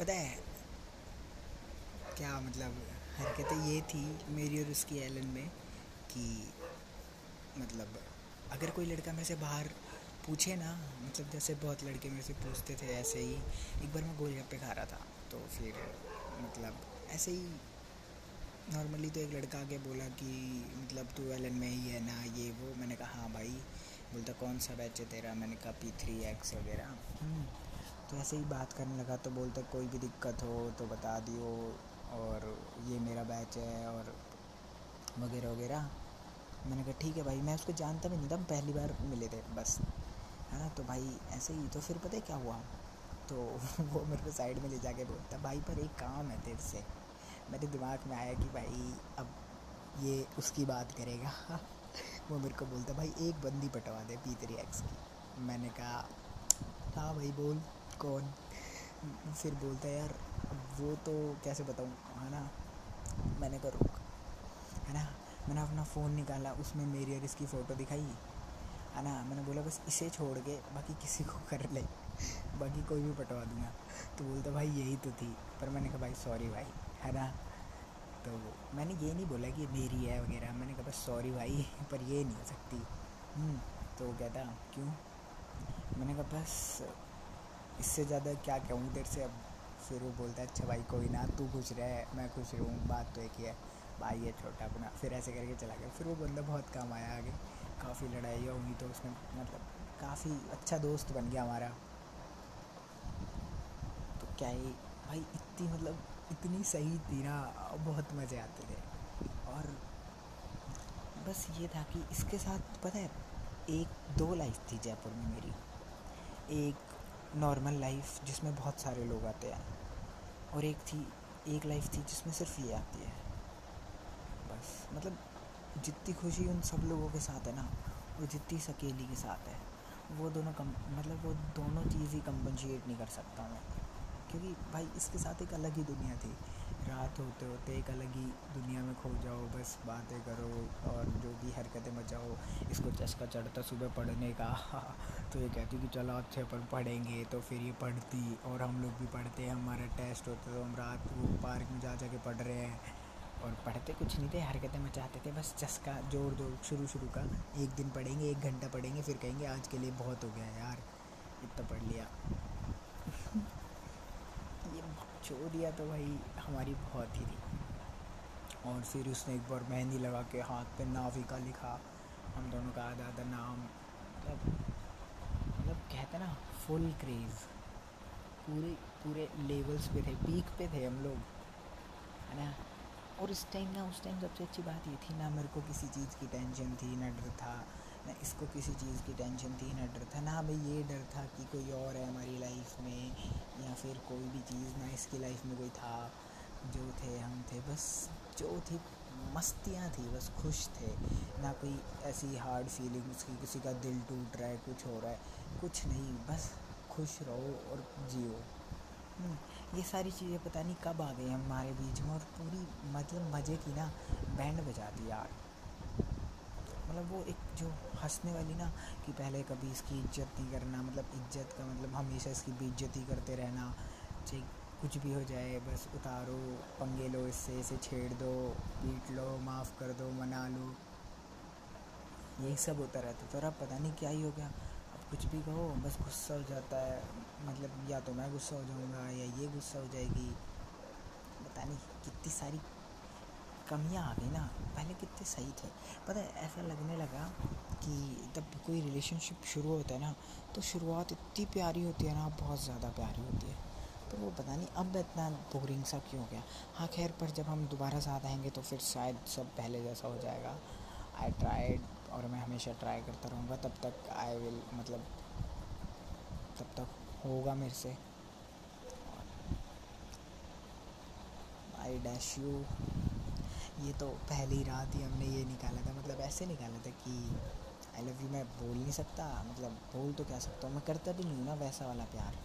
पता है क्या मतलब हरकतें ये थी मेरी और उसकी एलन में कि मतलब अगर कोई लड़का मेरे से बाहर पूछे ना मतलब जैसे बहुत लड़के मेरे से पूछते थे ऐसे ही एक बार मैं गोलगप्पे खा रहा था तो फिर मतलब ऐसे ही नॉर्मली तो एक लड़का आके बोला कि मतलब तू एल में ही है ना ये वो मैंने कहा हाँ भाई बोलता कौन सा बैच है तेरा? मैंने कहा पी थ्री एक्स वगैरह। हम्म, तो ऐसे ही बात करने लगा तो बोलता, कोई भी दिक्कत हो तो बता दियो और ये मेरा बैच है और वगैरह वगैरह। मैंने कहा, ठीक है भाई, मैं उसको जानता भी नहीं था पहली बार मिले थे, बस। है ना? तो भाई ऐसे ही तो फिर पता है क्या हुआ? तो वो मेरे को साइड में ले जाके बोलता, भाई, पर एक काम है तेरे से। मेरे दिमाग में आया कि भाई, अब ये उसकी बात करेगा। वो मेरे को बोलता, भाई, एक बंदी पटवा दे पी थ्री एक्स की। मैंने कहा हाँ भाई, बोल। कौन फिर बोलता है यार वो तो कैसे बताऊँ? है ना? मैंने कहा रुक। है ना? मैंने अपना फ़ोन निकाला उसमें मेरी और इसकी फ़ोटो दिखाई। है ना? मैंने बोला बस इसे छोड़ के बाकी किसी को कर ले। बाकी कोई भी पटवा दूँगा। तो बोलता भाई यही तो थी। पर मैंने कहा भाई सॉरी भाई। है ना? तो मैंने ये नहीं बोला कि मेरी है वगैरह। मैंने कहा बस सॉरी भाई पर ये नहीं हो सकती। हम्म, तो कहता क्यों? मैंने कहा बस इससे ज़्यादा क्या कहूँ, तेरे से अब फिर वो बोलता है अच्छा भाई, कोई ना, तू खुश रहे, मैं खुश रहूँ, बात तो एक ही है। भाई है छोटा अपना, फिर ऐसे करके चला गया। फिर वो बंदा बहुत काम आया आगे। काफ़ी लड़ाई होंगी तो उसमें मतलब काफ़ी अच्छा दोस्त बन गया हमारा। तो क्या ही, भाई, इतनी मतलब इतनी सही थी ना बहुत मज़े आते थे। और बस ये था कि इसके साथ, पता है, एक, दो लाइफ थी जयपुर में मेरी। एक नॉर्मल लाइफ जिसमें बहुत सारे लोग आते हैं। और एक थी, एक लाइफ थी जिसमें सिर्फ़ ये आती है। बस मतलब जितनी खुशी उन सब लोगों के साथ है ना वो जितनी सकेली के साथ है, वो दोनों कम मतलब वो दोनों चीज़ ही कंपनशिएट नहीं कर सकता मैं। क्योंकि भाई, इसके साथ एक अलग ही दुनिया थी। रात होते होते एक अलग ही दुनिया में खो जाओ, बस बातें करो और जो भी हरकतें मचाओ, इसको चस्का चढ़ता सुबह पढ़ने का। तो ये कहती कि चलो अच्छे पर पढ़ेंगे तो फिर ये पढ़ती और हम लोग भी पढ़ते हैं, हमारा टेस्ट होता तो हम रात को पार्क में जा जा के पढ़ रहे हैं। और पढ़ते कुछ नहीं थे, हरकतें मचाते थे, बस चस्का ज़ोर ज़ोर शुरू शुरू का। एक दिन पढ़ेंगे, एक घंटा पढ़ेंगे, फिर कहेंगे आज के लिए बहुत हो गया यार, इतना पढ़ लिया। चोरिया तो भाई हमारी बहुत ही थी। और फिर उसने एक बार मेहंदी लगा के हाथ पे नाविका लिखा। हम दोनों का आधा आधा नाम। मतलब मतलब कहते ना फुल क्रेज़ पूरे पूरे लेवल्स पे थे पीक पे थे हम लोग। है ना? और इस टाइम ना, उस टाइम सबसे अच्छी बात ये थी ना, मेरे को किसी चीज़ की टेंशन थी, ना डर था। ना इसको किसी चीज़ की टेंशन थी ना डर था ना हमें ये डर था कि कोई और है हमारी लाइफ में या फिर कोई भी चीज़ ना इसकी लाइफ में कोई था जो थे हम थे बस जो थी मस्तियाँ थी बस खुश थे ना कोई ऐसी हार्ड फीलिंग्स की किसी का दिल टूट रहा है कुछ हो रहा है कुछ नहीं बस खुश रहो और जियो। हम्म, ये सारी चीज़ें पता नहीं कब आ गई हमारे बीच में और पूरी मतलब मज़े की ना बैंड बजा दी यार। मतलब वो एक जो हंसने वाली ना, कि पहले कभी इसकी इज़्ज़त नहीं करना मतलब इज़्ज़त का मतलब हमेशा इसकी बेइज्जती करते रहना, चाहे कुछ भी हो जाए, बस उतारो, पंगे लो इससे, इसे छेड़ दो, पीट लो, माफ़ कर दो, मना लो। यही सब होता रहता है। तो अब पता नहीं क्या ही हो गया। अब कुछ भी कहो, बस गुस्सा हो जाता है। मतलब या तो मैं गुस्सा हो जाऊँगा, या ये गुस्सा हो जाएगी। पता नहीं, कितनी सारी कमियाँ आ गई ना, पहले कितने सही थे। पता है, ऐसा लगने लगा कि जब कोई रिलेशनशिप शुरू होता है ना तो शुरुआत इतनी प्यारी होती है ना, बहुत ज़्यादा प्यारी होती है। तो वो पता नहीं, अब इतना बोरिंग सा क्यों हो गया? हाँ खैर, पर जब हम दोबारा साथ आएँगे तो फिर शायद सब पहले जैसा हो जाएगा। आई ट्राइड और मैं हमेशा ट्राई करता रहूँगा, तब तक आई विल मतलब तब तक होगा मेरे से। आई डैश यू ये तो पहली रात ही हमने ये निकाला था मतलब ऐसे निकाला था कि आई लव यू मैं बोल नहीं सकता मतलब बोल तो क्या सकता हूँ, मैं करता भी नहीं हूँ ना वैसा वाला प्यार।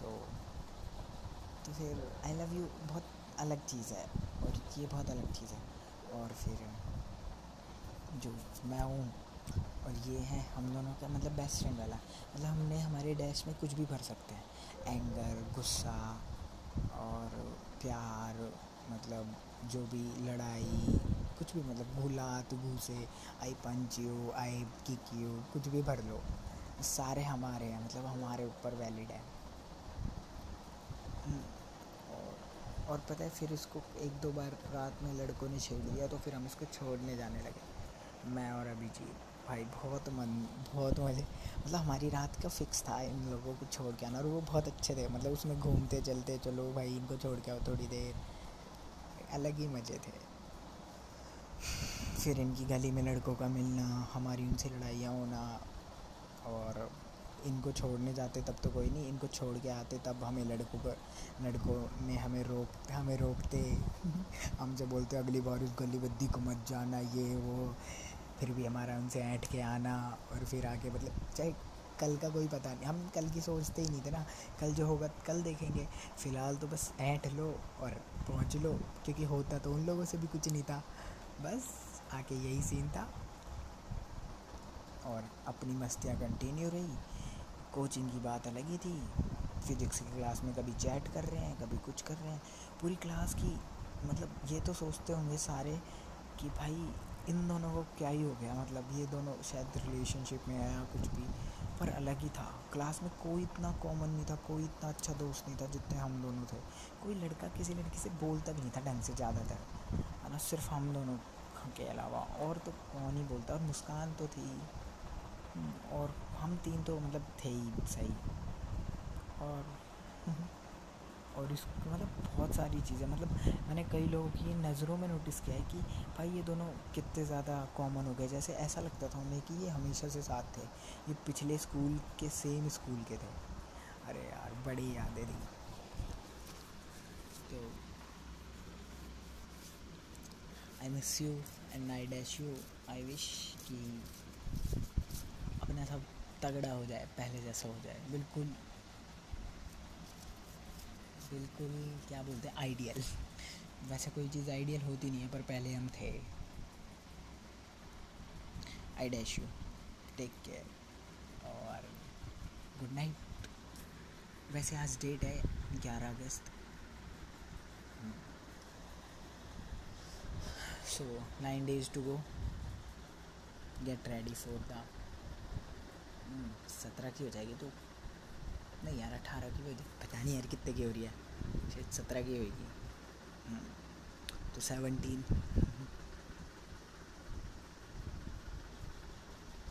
तो तो फिर आई लव यू बहुत अलग चीज़ है, और ये बहुत अलग चीज़ है। और फिर जो मैं हूँ, और ये है हम दोनों का मतलब बेस्ट फ्रेंड वाला मतलब हमने हमारे डैश में कुछ भी भर सकते हैं। एंगर गुस्सा, और प्यार मतलब जो भी लड़ाई कुछ भी मतलब घुला तो घूसे I punch you I kick you कुछ भी भर लो। सारे हमारे हैं मतलब हमारे ऊपर वैलिड है। हम्म, और, और पता है फिर इसको एक दो बार रात में लड़कों ने छेड़ दिया तो फिर हम इसको छोड़ने जाने लगे। मैं और अभिजीत भाई बहुत मन बहुत मज़े। मतलब हमारी रात का फिक्स था इन लोगों को छोड़ के आना और वो बहुत अच्छे थे। मतलब उसमें घूमते चलते चलो भाई इनको छोड़ के आओ थोड़ी देर। अलग ही मज़े थे। फिर इनकी गली में लड़कों का मिलना हमारी उनसे लड़ाइयाँ होना और इनको छोड़ने जाते तब तो कोई नहीं इनको छोड़ के आते तब हमें लड़कों को लड़कों ने हमें रोक हमें रोकते। हमसे बोलते अगली बार उस गली बद्दी को मत जाना ये वो। फिर भी हमारा उनसे ऐंठ के आना और फिर आके मतलब चाहे कल का कोई पता नहीं। हम कल की सोचते ही नहीं थे ना। कल जो होगा, कल देखेंगे। फ़िलहाल तो बस ऐंठ लो और पहुँच लो, क्योंकि होता तो उन लोगों से भी कुछ नहीं था। बस आके यही सीन था और अपनी मस्तियाँ कंटिन्यू रही। कोचिंग की बात अलग ही थी। फिजिक्स की क्लास में कभी चैट कर रहे हैं, कभी कुछ कर रहे हैं। पूरी क्लास की मतलब ये तो सोचते होंगे सारे कि भाई इन दोनों को क्या ही हो गया। मतलब ये दोनों शायद रिलेशनशिप में आया कुछ भी। पर अलग ही था। क्लास में कोई इतना कॉमन नहीं था कोई इतना अच्छा दोस्त नहीं था जितने हम दोनों थे। कोई लड़का किसी लड़की से बोलता भी नहीं था ढंग से ज़्यादातर। है ना? सिर्फ़ हम दोनों के अलावा। और तो कौन ही बोलता? और मुस्कान तो थी। हम्म, और हम तीन तो मतलब थे ही सही। और और इस मतलब बहुत सारी चीज़ें मतलब मैंने कई लोगों की नज़रों में नोटिस किया है कि भाई ये दोनों कितने ज़्यादा कॉमन हो गए। जैसे ऐसा लगता था उन्हें कि ये हमेशा से साथ थे, ये पिछले स्कूल के सेम स्कूल के थे। अरे यार, बड़ी यादें थी। तो I miss you and I dash you I wish कि अपना सब तगड़ा हो जाए, पहले जैसा हो जाए। बिल्कुल बिल्कुल, क्या बोलते हैं आइडियल वैसे कोई चीज़ आइडियल होती नहीं है, पर पहले हम थे. I dash you take care और गुड नाइट वैसे आज डेट है ग्यारह अगस्त. So nine days to go get ready for the सत्रह की हो जाएगी तो नहीं यार अठारह की वजह पता नहीं यार कितने की हो रही है। शायद सत्रह की होगी हम्म, तो सेवनटीन